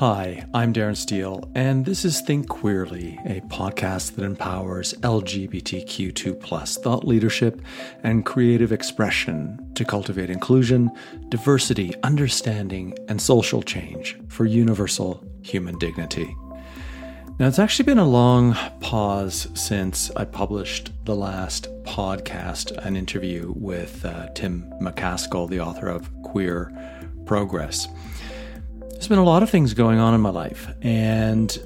Hi, I'm Darren Steele, and this is Think Queerly, a podcast that empowers LGBTQ2 thought leadership and creative expression to cultivate inclusion, diversity, understanding, and social change for universal human dignity. Now, it's actually been a long pause since I published the last podcast, an interview with uh, Tim McCaskell, the author of Queer Progress. There's been a lot of things going on in my life, and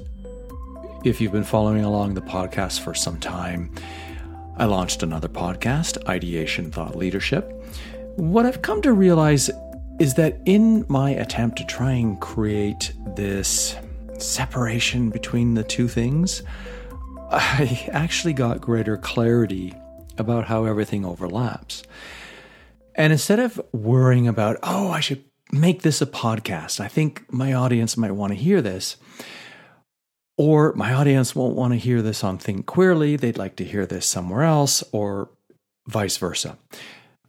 if you've been following along the podcast for some time, I launched another podcast, Ideation Thought Leadership. What I've come to realize is that in my attempt to try and create this separation between the two things, I actually got greater clarity about how everything overlaps. And instead of worrying about, oh, I should make this a podcast. I think my audience might want to hear this. Or my audience won't want to hear this on Think Queerly. They'd like to hear this somewhere else, or vice versa.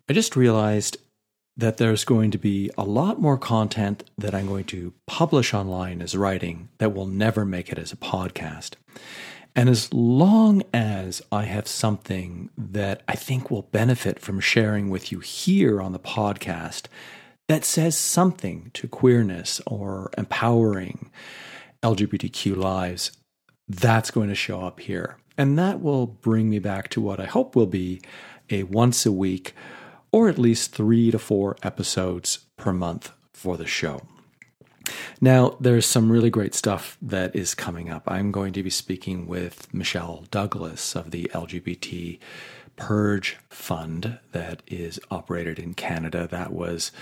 I just realized that there's going to be a lot more content that I'm going to publish online as writing that will never make it as a podcast. And as long as I have something that I think will benefit from sharing with you here on the podcast, that says something to queerness or empowering LGBTQ lives, that's going to show up here. And that will bring me back to what I hope will be a once a week or at least three to four episodes per month for the show. Now, there's some really great stuff that is coming up. I'm going to be speaking with Michelle Douglas of the LGBT Purge Fund that is operated in Canada. That was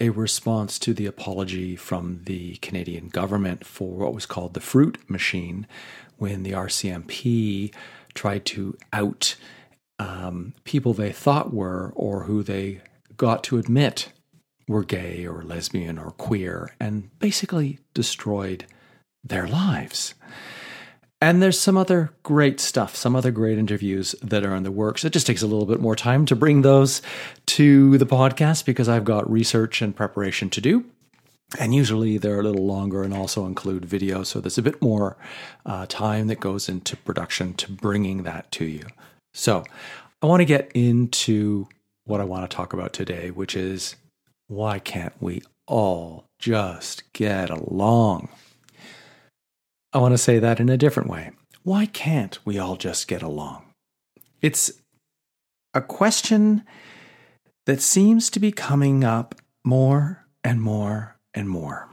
a response to the apology from the Canadian government for what was called the fruit machine when the RCMP tried to out um, people they thought were or who they got to admit were gay or lesbian or queer and basically destroyed their lives. And there's some other great stuff, some other great interviews that are in the works. It just takes a little bit more time to bring those to the podcast because I've got research and preparation to do. And usually they're a little longer and also include video. So there's a bit more uh, time that goes into production to bringing that to you. So I want to get into what I want to talk about today, which is why can't we all just get along? I want to say that in a different way. Why can't we all just get along? It's a question that seems to be coming up more and more and more.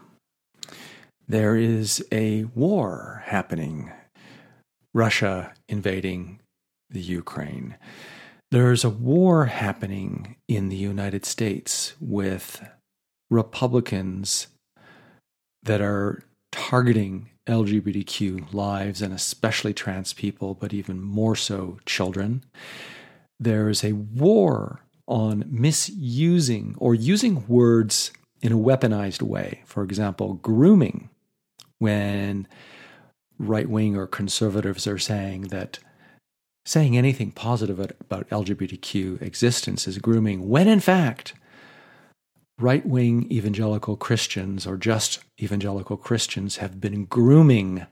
There is a war happening, Russia invading the Ukraine. There's a war happening in the United States with Republicans that are targeting LGBTQ lives and especially trans people, but even more so children. There is a war on misusing or using words in a weaponized way. For example, grooming, when right wing or conservatives are saying that saying anything positive about LGBTQ existence is grooming, when in fact, right wing evangelical Christians or just evangelical Christians have been grooming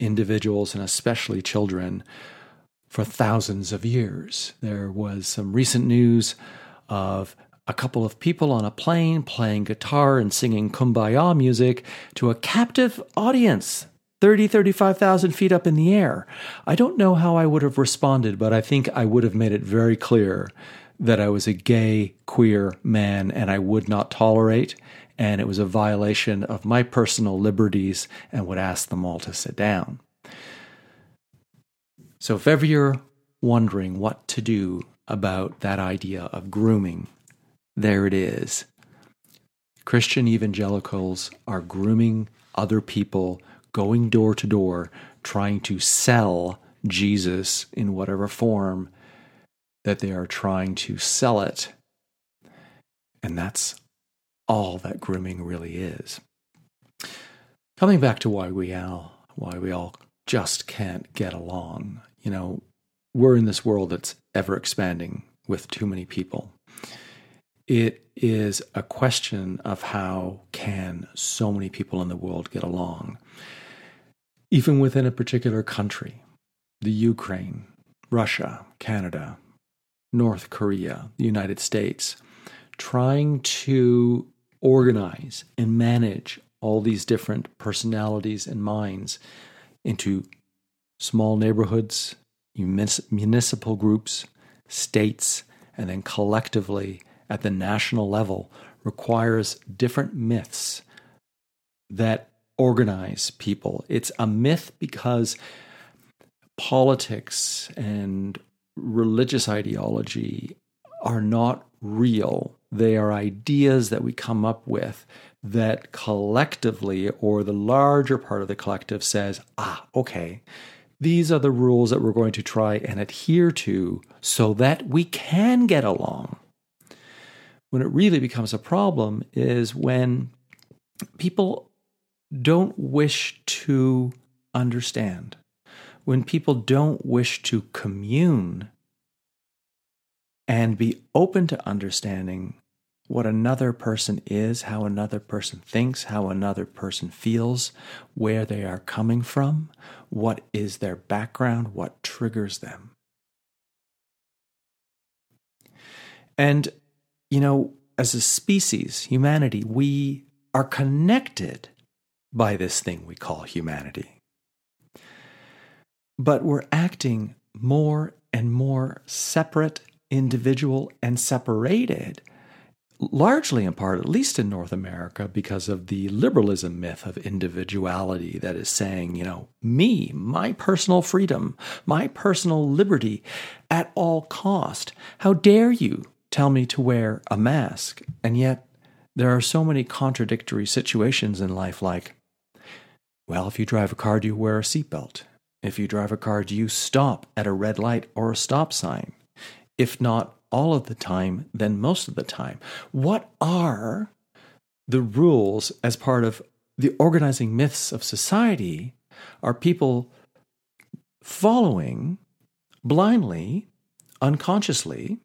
individuals and especially children for thousands of years. There was some recent news of a couple of people on a plane playing guitar and singing kumbaya music to a captive audience 30, 35,000 feet up in the air. I don't know how I would have responded, but I think I would have made it very clear that I was a gay, queer man and I would not tolerate, and it was a violation of my personal liberties and would ask them all to sit down. So, if ever you're wondering what to do about that idea of grooming, there it is. Christian evangelicals are grooming other people, going door to door, trying to sell Jesus in whatever form that they are trying to sell it. And that's all that grooming really is. Coming back to why we all why we all just can't get along. You know, we're in this world that's ever expanding with too many people. It is a question of how can so many people in the world get along, even within a particular country, the Ukraine, Russia, Canada, North Korea, the United States, trying to organize and manage all these different personalities and minds into small neighborhoods, municipal groups, states, and then collectively at the national level requires different myths that organize people. It's a myth because politics and religious ideology are not real. They are ideas that we come up with that collectively, or the larger part of the collective, says, ah, okay, these are the rules that we're going to try and adhere to so that we can get along. When it really becomes a problem is when people don't wish to understand, when people don't wish to commune and be open to understanding what another person is, how another person thinks, how another person feels, where they are coming from, what is their background, what triggers them. And, you know, as a species, humanity, we are connected by this thing we call humanity. But we're acting more and more separate, individual, and separated largely in part, at least in North America, because of the liberalism myth of individuality that is saying, you know, me, my personal freedom, my personal liberty at all cost. How dare you tell me to wear a mask? And yet there are so many contradictory situations in life like, well, if you drive a car, do you wear a seatbelt? If you drive a car, do you stop at a red light or a stop sign? If not, all of the time then most of the time. What are the rules as part of the organizing myths of society? Are people following blindly, unconsciously,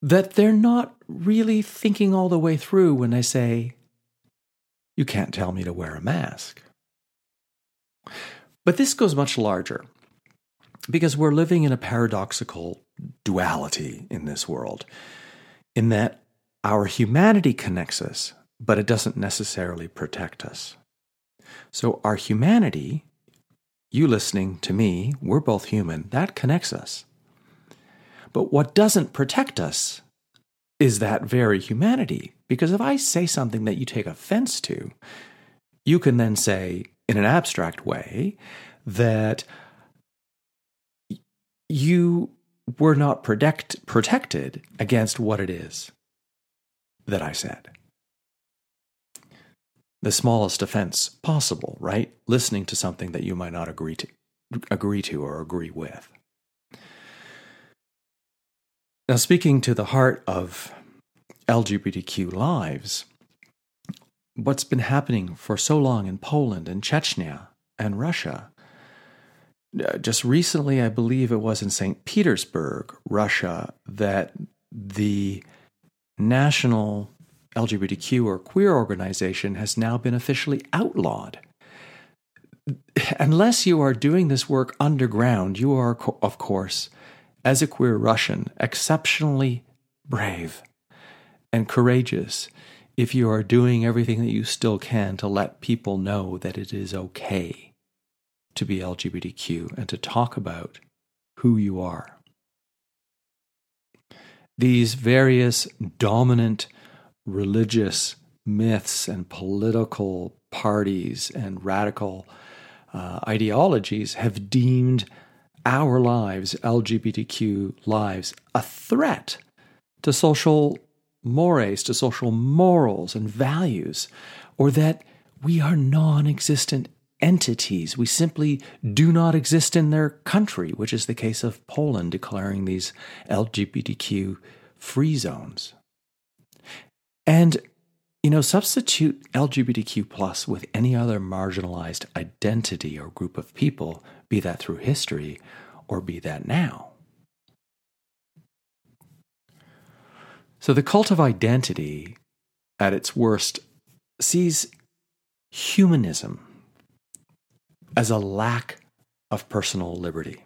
that they're not really thinking all the way through when they say, You can't tell me to wear a mask. But this goes much larger because we're living in a paradoxical duality in this world, in that our humanity connects us, but it doesn't necessarily protect us. So, our humanity, you listening to me, we're both human, that connects us. But what doesn't protect us is that very humanity. Because if I say something that you take offense to, you can then say, in an abstract way, that you were not protect, protected against what it is that I said. The smallest offense possible, right? Listening to something that you might not agree to, agree to or agree with. Now, speaking to the heart of LGBTQ lives, what's been happening for so long in Poland and Chechnya and Russia uh, just recently, I believe it was in St. Petersburg, Russia, that the national LGBTQ or queer organization has now been officially outlawed. Unless you are doing this work underground, you are, of course, as a queer Russian, exceptionally brave and courageous if you are doing everything that you still can to let people know that it is okay to be LGBTQ and to talk about who you are. These various dominant religious myths and political parties and radical uh, ideologies have deemed our lives, LGBTQ lives, a threat to social mores, to social morals and values, or that we are non existent entities. We simply do not exist in their country, which is the case of Poland declaring these LGBTQ free zones. And, you know, substitute LGBTQ plus with any other marginalized identity or group of people, be that through history or be that now. So the cult of identity, at its worst, sees humanism as a lack of personal liberty.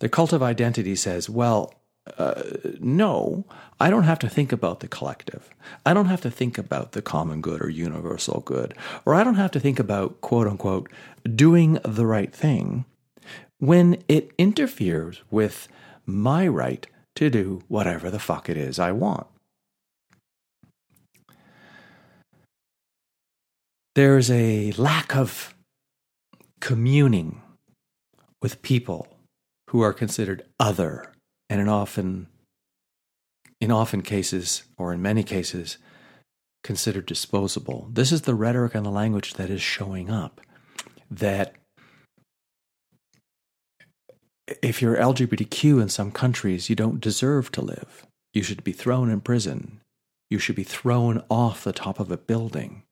The cult of identity says, well, uh, no, I don't have to think about the collective. I don't have to think about the common good or universal good. Or I don't have to think about, quote unquote, doing the right thing when it interferes with my right to do whatever the fuck it is I want. There's a lack of communing with people who are considered other and in often in often cases or in many cases considered disposable. This is the rhetoric and the language that is showing up that if you're LGBTQ in some countries, you don't deserve to live. You should be thrown in prison. You should be thrown off the top of a building.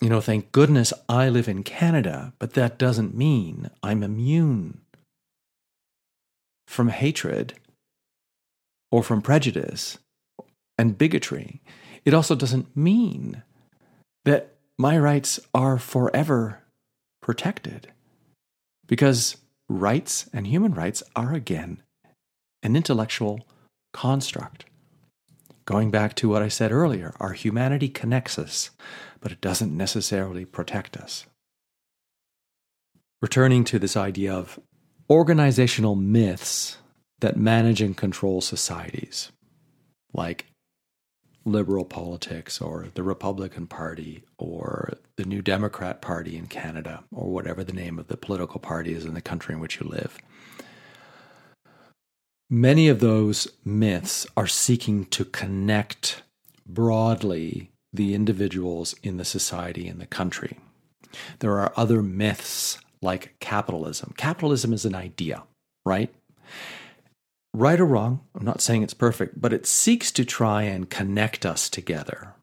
You know, thank goodness I live in Canada, but that doesn't mean I'm immune from hatred or from prejudice and bigotry. It also doesn't mean that my rights are forever protected. Because rights and human rights are, again, an intellectual construct. Going back to what I said earlier, our humanity connects us, but it doesn't necessarily protect us. Returning to this idea of organizational myths that manage and control societies, like liberal politics or the Republican Party or the New Democrat Party in Canada or whatever the name of the political party is in the country in which you live. Many of those myths are seeking to connect broadly the individuals in the society in the country. There are other myths like capitalism. Capitalism is an idea, right? Right or wrong, I'm not saying it's perfect, but it seeks to try and connect us together.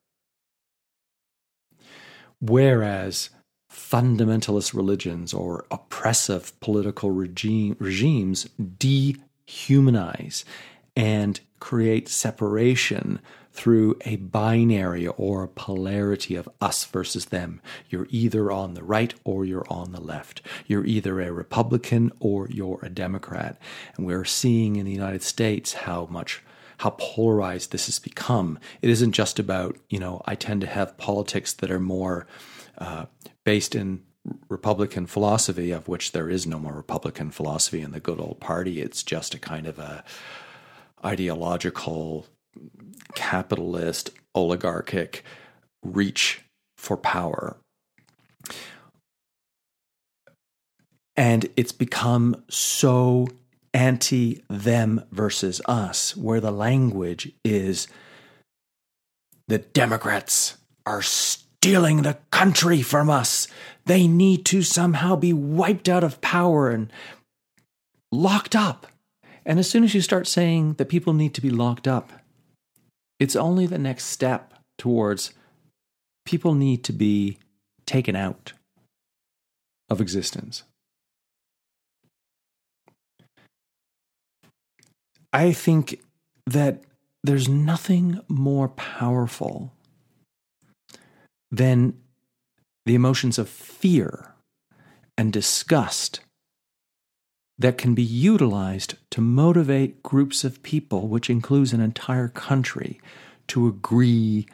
Whereas fundamentalist religions or oppressive political regime, regimes dehumanize and create separation through a binary or a polarity of us versus them. You're either on the right or you're on the left. You're either a Republican or you're a Democrat. And we're seeing in the United States how much how polarized this has become. It isn't just about, you know, I tend to have politics that are more uh, based in Republican philosophy, of which there is no more Republican philosophy in the good old party. It's just a kind of a ideological capitalist oligarchic reach for power. And it's become so anti them versus us, where the language is the Democrats are stealing the country from us. They need to somehow be wiped out of power and locked up. And as soon as you start saying that people need to be locked up, it's only the next step towards people need to be taken out of existence. I think that there's nothing more powerful than the emotions of fear and disgust that can be utilized to motivate groups of people, which includes an entire country, to agree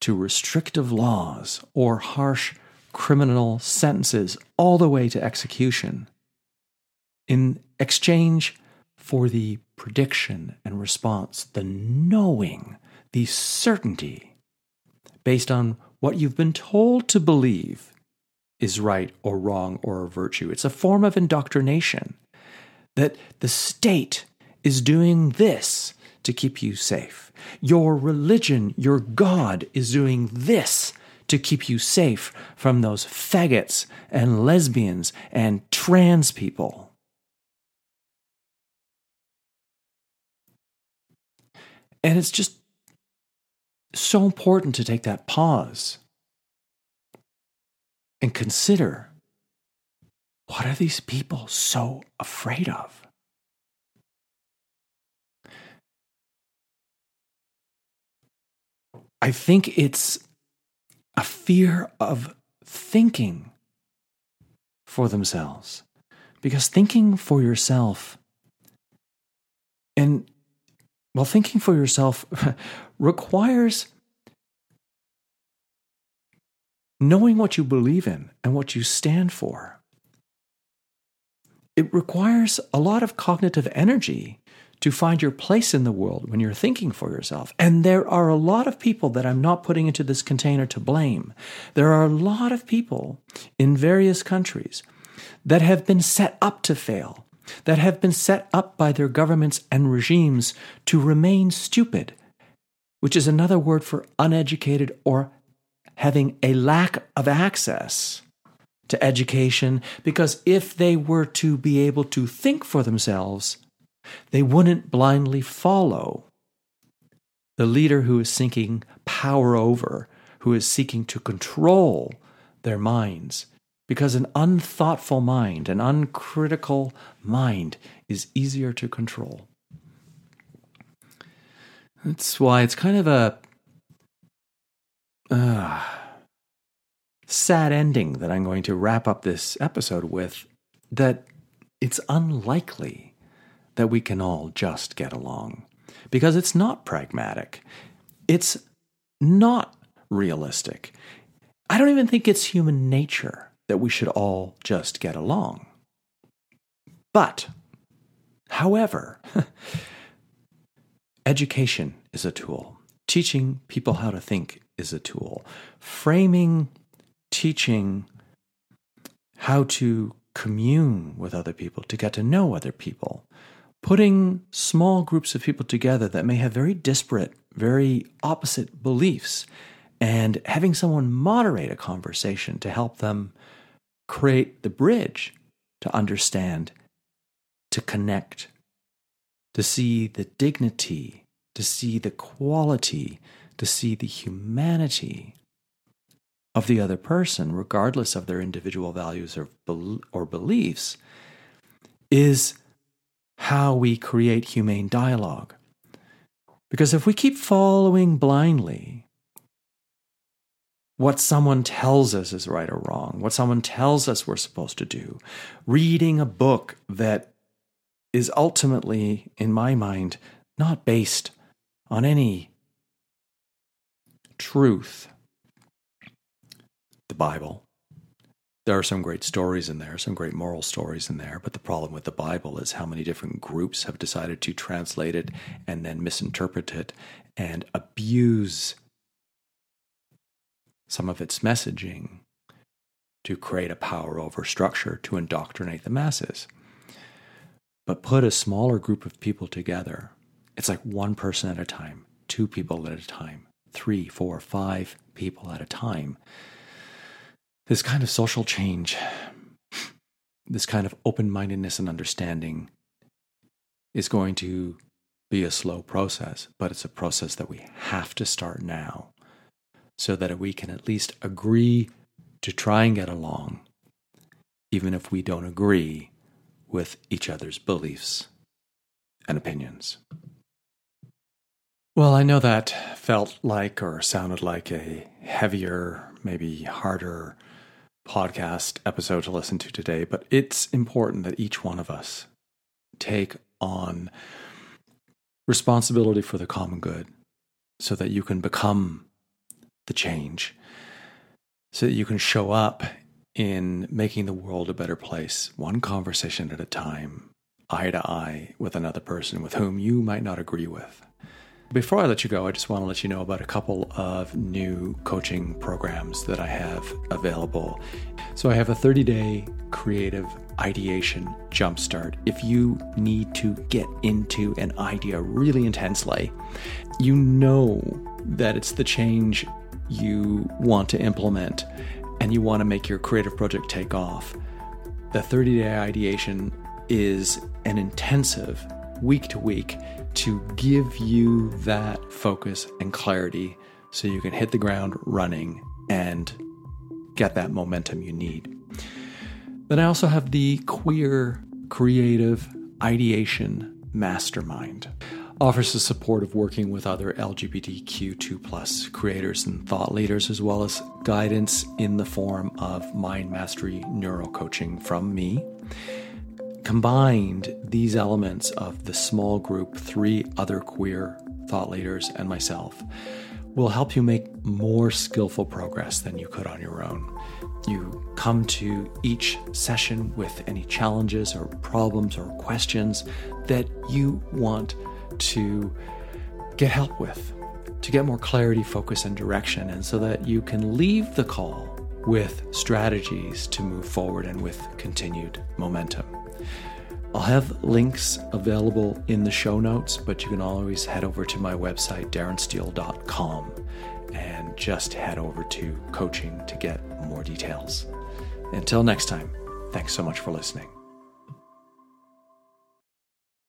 to restrictive laws or harsh criminal sentences all the way to execution in exchange for the prediction and response, the knowing, the certainty based on what you've been told to believe is right or wrong or a virtue. It's a form of indoctrination that the state is doing this to keep you safe. Your religion, your God, is doing this to keep you safe from those faggots and lesbians and trans people. And it's just so important to take that pause and consider what are these people so afraid of? I think it's a fear of thinking for themselves. Because thinking for yourself and well, thinking for yourself requires knowing what you believe in and what you stand for. It requires a lot of cognitive energy to find your place in the world when you're thinking for yourself. And there are a lot of people that I'm not putting into this container to blame. There are a lot of people in various countries that have been set up to fail, that have been set up by their governments and regimes to remain stupid, which is another word for uneducated or having a lack of access to education, because if they were to be able to think for themselves, they wouldn't blindly follow the leader who is seeking power over, who is seeking to control their minds. Because an unthoughtful mind, an uncritical mind, is easier to control. That's why it's kind of a uh, sad ending that I'm going to wrap up this episode with that it's unlikely that we can all just get along. Because it's not pragmatic. It's not realistic. I don't even think it's human nature that we should all just get along. But, however, education is a tool. Teaching people how to think is a tool. Framing, teaching how to commune with other people, to get to know other people, putting small groups of people together that may have very disparate, very opposite beliefs, and having someone moderate a conversation to help them create the bridge to understand, to connect, to see the dignity, to see the quality, to see the humanity of the other person, regardless of their individual values or, or beliefs, is how we create humane dialogue. Because if we keep following blindly what someone tells us is right or wrong, what someone tells us we're supposed to do, reading a book that is ultimately, in my mind, not based on any truth, the Bible, there are some great stories in there, some great moral stories in there, but the problem with the Bible is how many different groups have decided to translate it and then misinterpret it and abuse some of its messaging to create a power over structure to indoctrinate the masses. But put a smaller group of people together. It's like one person at a time, two people at a time, three, four, five people at a time this kind of social change, this kind of open mindedness and understanding is going to be a slow process, but it's a process that we have to start now so that we can at least agree to try and get along, even if we don't agree with each other's beliefs and opinions. Well, I know that felt like or sounded like a heavier, maybe harder podcast episode to listen to today, but it's important that each one of us take on responsibility for the common good so that you can become the change, so that you can show up in making the world a better place, one conversation at a time, eye to eye with another person with whom you might not agree with. Before I let you go, I just want to let you know about a couple of new coaching programs that I have available. So, I have a 30 day creative ideation jumpstart. If you need to get into an idea really intensely, you know that it's the change you want to implement and you want to make your creative project take off. The 30 day ideation is an intensive week to week to give you that focus and clarity so you can hit the ground running and get that momentum you need. Then I also have the Queer Creative Ideation Mastermind. offers the support of working with other LGBTQ2 plus creators and thought leaders, as well as guidance in the form of mind mastery neuro coaching from me. Combined, these elements of the small group, three other queer thought leaders, and myself will help you make more skillful progress than you could on your own. You come to each session with any challenges or problems or questions that you want to get help with, to get more clarity, focus, and direction, and so that you can leave the call with strategies to move forward and with continued momentum. I'll have links available in the show notes, but you can always head over to my website, darrensteele.com, and just head over to coaching to get more details. Until next time, thanks so much for listening.